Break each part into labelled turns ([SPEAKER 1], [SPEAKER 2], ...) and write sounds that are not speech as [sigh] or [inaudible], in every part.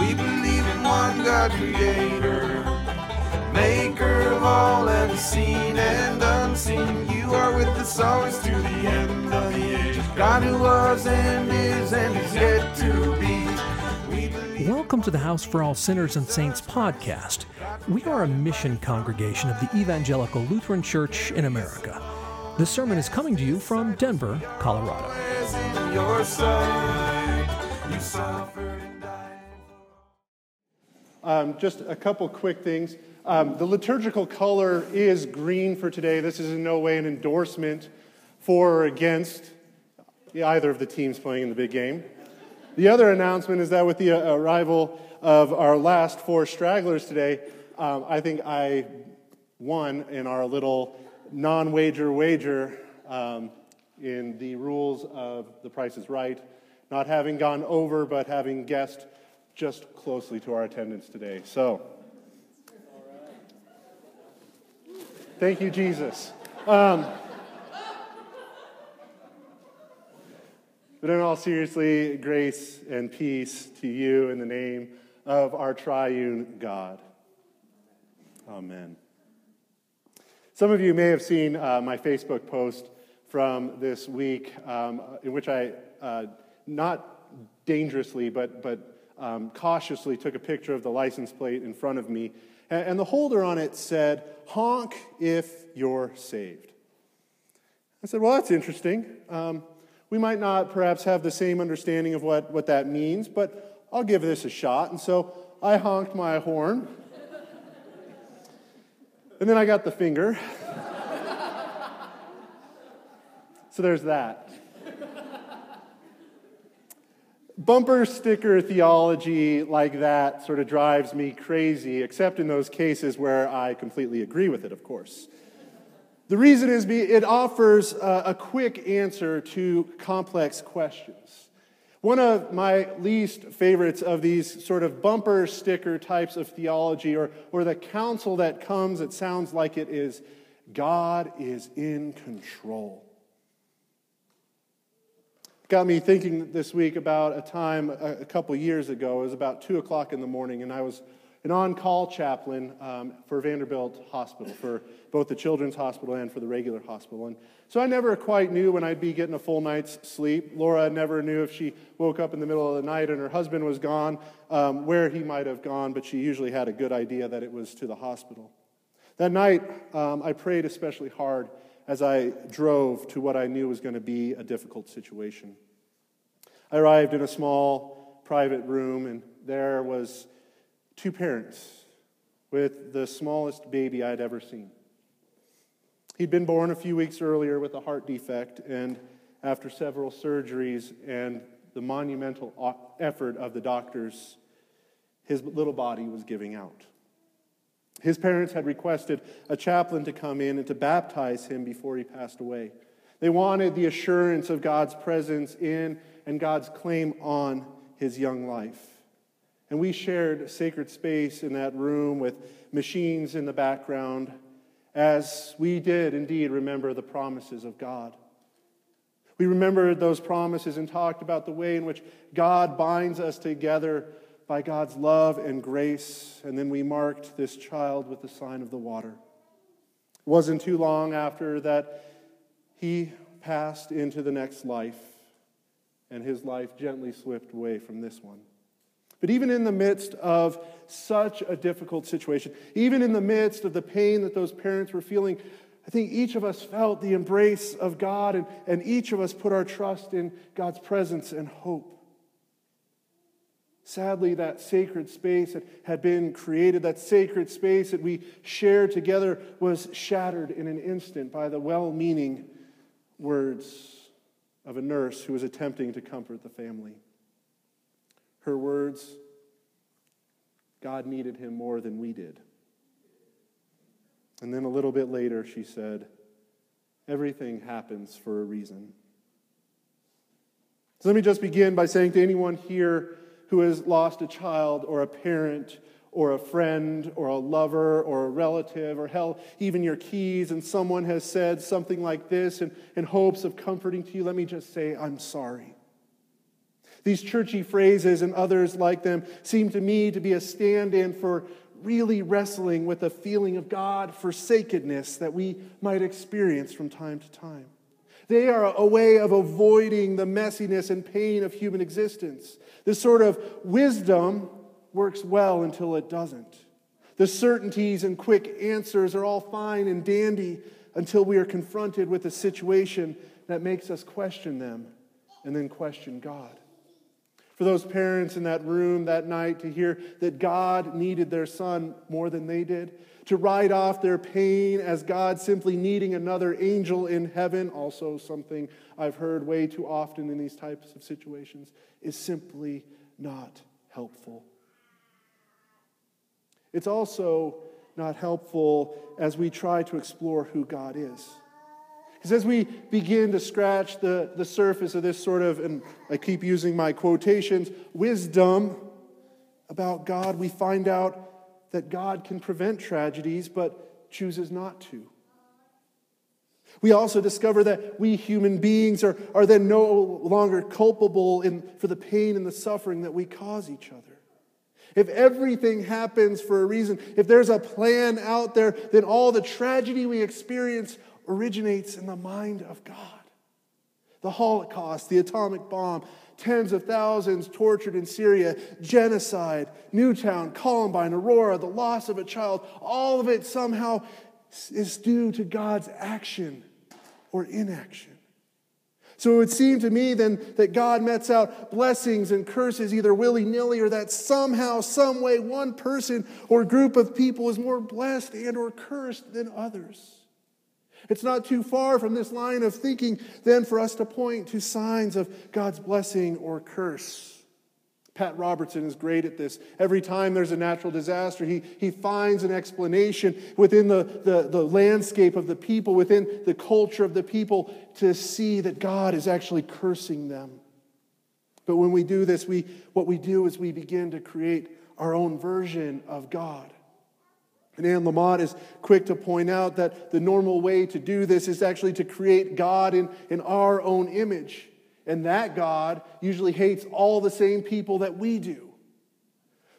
[SPEAKER 1] We believe in one God creator, maker of all that is seen and unseen. You are with us always to the end of the age. God who was and is and is yet to be.
[SPEAKER 2] Welcome to the House for All Sinners and Saints podcast. We are a mission congregation of the Evangelical Lutheran Church in America. This sermon is coming to you from Denver, Colorado.
[SPEAKER 3] Um, just a couple quick things. Um, the liturgical color is green for today. This is in no way an endorsement for or against either of the teams playing in the big game. The other announcement is that with the uh, arrival of our last four stragglers today, um, I think I won in our little non wager wager um, in the rules of The Price is Right, not having gone over, but having guessed just closely to our attendance today. So, thank you, Jesus. Um, but in all seriously, grace and peace to you in the name of our triune God. Amen. Some of you may have seen uh, my Facebook post from this week um, in which I, uh, not dangerously, but, but um, cautiously took a picture of the license plate in front of me. And, and the holder on it said, honk if you're saved. I said, well, that's interesting. Um, we might not perhaps have the same understanding of what, what that means, but I'll give this a shot. And so I honked my horn. And then I got the finger. [laughs] so there's that. Bumper sticker theology like that sort of drives me crazy, except in those cases where I completely agree with it, of course. The reason is it offers a, quick answer to complex questions. One of my least favorites of these sort of bumper sticker types of theology, or, or the counsel that comes, it sounds like it is God is in control. Got me thinking this week about a time a, couple years ago. It was about 2 o'clock in the morning, and I was an on call chaplain um, for Vanderbilt Hospital, for both the children's hospital and for the regular hospital. And so I never quite knew when I'd be getting a full night's sleep. Laura never knew if she woke up in the middle of the night and her husband was gone, um, where he might have gone, but she usually had a good idea that it was to the hospital. That night, um, I prayed especially hard as I drove to what I knew was going to be a difficult situation. I arrived in a small private room, and there was two parents with the smallest baby I'd ever seen. He'd been born a few weeks earlier with a heart defect, and after several surgeries and the monumental effort of the doctors, his little body was giving out. His parents had requested a chaplain to come in and to baptize him before he passed away. They wanted the assurance of God's presence in and God's claim on his young life. And we shared sacred space in that room with machines in the background as we did indeed remember the promises of God. We remembered those promises and talked about the way in which God binds us together by God's love and grace. And then we marked this child with the sign of the water. It wasn't too long after that he passed into the next life, and his life gently slipped away from this one. But even in the midst of such a difficult situation, even in the midst of the pain that those parents were feeling, I think each of us felt the embrace of God, and, and each of us put our trust in God's presence and hope. Sadly, that sacred space that had been created, that sacred space that we shared together, was shattered in an instant by the well meaning words of a nurse who was attempting to comfort the family. Her words God needed him more than we did. And then a little bit later, she said, Everything happens for a reason. So let me just begin by saying to anyone here who has lost a child or a parent or a friend or a lover or a relative or hell, even your keys, and someone has said something like this in, in hopes of comforting to you, let me just say, I'm sorry. These churchy phrases and others like them seem to me to be a stand in for really wrestling with a feeling of God forsakenness that we might experience from time to time. They are a way of avoiding the messiness and pain of human existence. This sort of wisdom works well until it doesn't. The certainties and quick answers are all fine and dandy until we are confronted with a situation that makes us question them and then question God. For those parents in that room that night to hear that God needed their son more than they did, to write off their pain as God simply needing another angel in heaven, also something I've heard way too often in these types of situations, is simply not helpful. It's also not helpful as we try to explore who God is. Because as we begin to scratch the, the surface of this sort of, and I keep using my quotations, wisdom about God, we find out that God can prevent tragedies, but chooses not to. We also discover that we human beings are, are then no longer culpable in, for the pain and the suffering that we cause each other. If everything happens for a reason, if there's a plan out there, then all the tragedy we experience originates in the mind of God. The Holocaust, the atomic bomb, tens of thousands tortured in Syria, genocide, Newtown, Columbine, Aurora, the loss of a child, all of it somehow is due to God's action or inaction. So it would seem to me then that God mets out blessings and curses either willy nilly or that somehow, some way, one person or group of people is more blessed and or cursed than others. It's not too far from this line of thinking then for us to point to signs of God's blessing or curse. Pat Robertson is great at this. Every time there's a natural disaster, he, he finds an explanation within the, the, the landscape of the people, within the culture of the people, to see that God is actually cursing them. But when we do this, we, what we do is we begin to create our own version of God. And Anne Lamott is quick to point out that the normal way to do this is actually to create God in, in our own image. And that God usually hates all the same people that we do.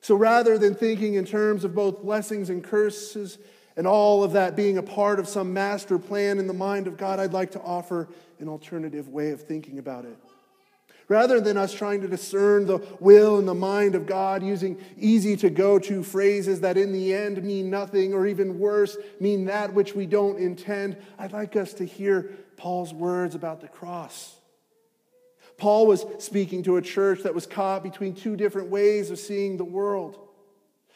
[SPEAKER 3] So rather than thinking in terms of both blessings and curses and all of that being a part of some master plan in the mind of God, I'd like to offer an alternative way of thinking about it. Rather than us trying to discern the will and the mind of God using easy to go to phrases that in the end mean nothing or even worse, mean that which we don't intend, I'd like us to hear Paul's words about the cross. Paul was speaking to a church that was caught between two different ways of seeing the world.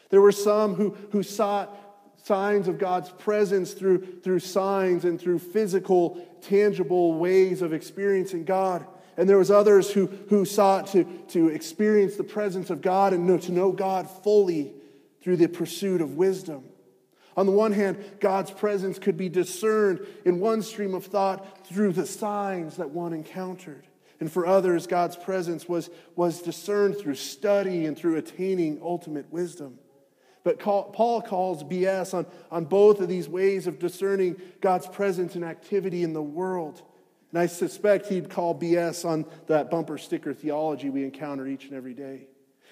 [SPEAKER 3] There were some who, who sought signs of God's presence through, through signs and through physical, tangible ways of experiencing God. And there was others who, who sought to, to experience the presence of God and know, to know God fully through the pursuit of wisdom. On the one hand, God's presence could be discerned in one stream of thought through the signs that one encountered. And for others, God's presence was, was discerned through study and through attaining ultimate wisdom. But Paul calls BS on, on both of these ways of discerning God's presence and activity in the world. And I suspect he'd call BS on that bumper sticker theology we encounter each and every day.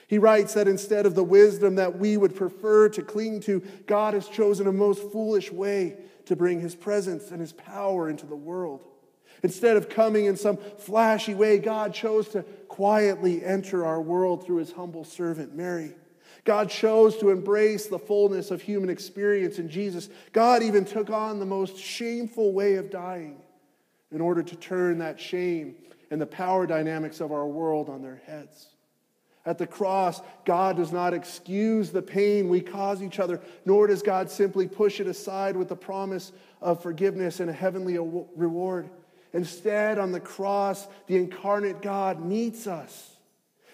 [SPEAKER 3] He writes that instead of the wisdom that we would prefer to cling to, God has chosen a most foolish way to bring his presence and his power into the world. Instead of coming in some flashy way, God chose to quietly enter our world through his humble servant, Mary. God chose to embrace the fullness of human experience in Jesus. God even took on the most shameful way of dying in order to turn that shame and the power dynamics of our world on their heads. At the cross, God does not excuse the pain we cause each other, nor does God simply push it aside with the promise of forgiveness and a heavenly reward. Instead, on the cross, the incarnate God meets us.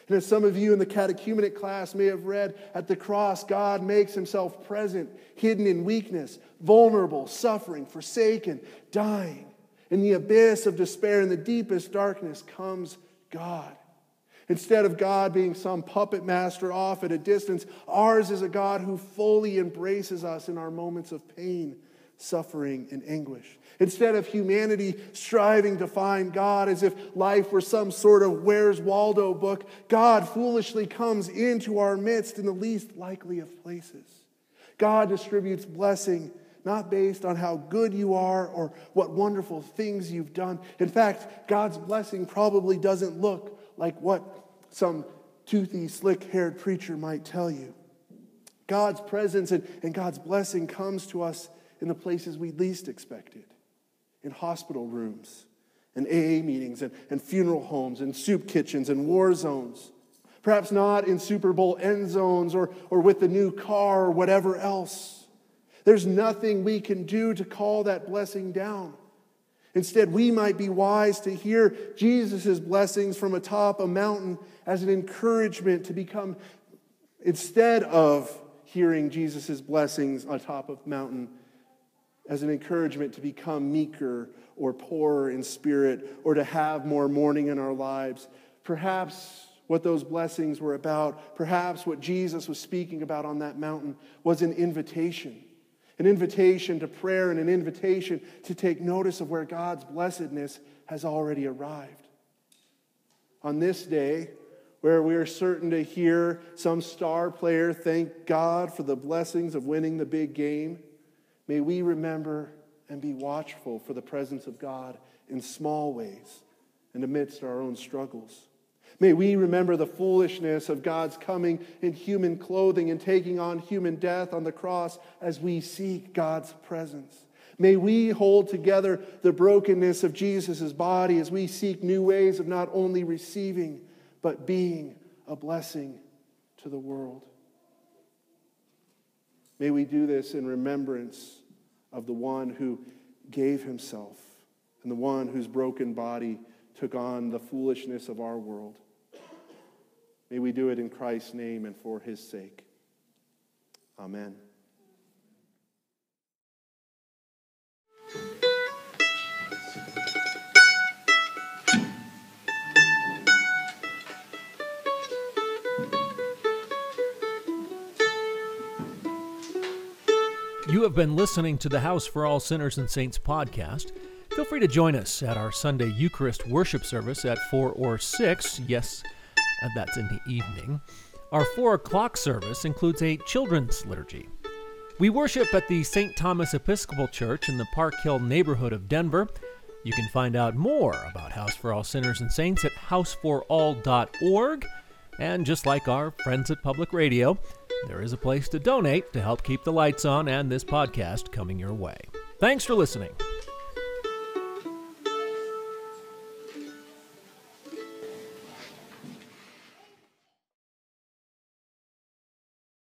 [SPEAKER 3] And as some of you in the catechumenate class may have read, at the cross, God makes himself present, hidden in weakness, vulnerable, suffering, forsaken, dying. In the abyss of despair, in the deepest darkness, comes God. Instead of God being some puppet master off at a distance, ours is a God who fully embraces us in our moments of pain, suffering, and anguish. Instead of humanity striving to find God as if life were some sort of Where's Waldo book, God foolishly comes into our midst in the least likely of places. God distributes blessing not based on how good you are or what wonderful things you've done. In fact, God's blessing probably doesn't look like what some toothy, slick haired preacher might tell you. God's presence and, and God's blessing comes to us in the places we least expected in hospital rooms, and AA meetings, and, and funeral homes, and soup kitchens, and war zones. Perhaps not in Super Bowl end zones or, or with the new car or whatever else. There's nothing we can do to call that blessing down. Instead, we might be wise to hear Jesus' blessings from atop a mountain as an encouragement to become, instead of hearing Jesus' blessings atop of mountain, as an encouragement to become meeker or poorer in spirit or to have more mourning in our lives. Perhaps what those blessings were about, perhaps what Jesus was speaking about on that mountain was an invitation. An invitation to prayer and an invitation to take notice of where God's blessedness has already arrived. On this day, where we are certain to hear some star player thank God for the blessings of winning the big game, May we remember and be watchful for the presence of God in small ways and amidst our own struggles. May we remember the foolishness of God's coming in human clothing and taking on human death on the cross as we seek God's presence. May we hold together the brokenness of Jesus' body as we seek new ways of not only receiving, but being a blessing to the world. May we do this in remembrance of the one who gave himself and the one whose broken body took on the foolishness of our world. May we do it in Christ's name and for his sake. Amen.
[SPEAKER 2] You have been listening to the House for All Sinners and Saints podcast. Feel free to join us at our Sunday Eucharist worship service at 4 or 6. Yes, uh, that's in the evening. Our 4 o'clock service includes a children's liturgy. We worship at the St. Thomas Episcopal Church in the Park Hill neighborhood of Denver. You can find out more about House for All Sinners and Saints at houseforall.org. And just like our friends at Public Radio, there is a place to donate to help keep the lights on and this podcast coming your way. Thanks for listening.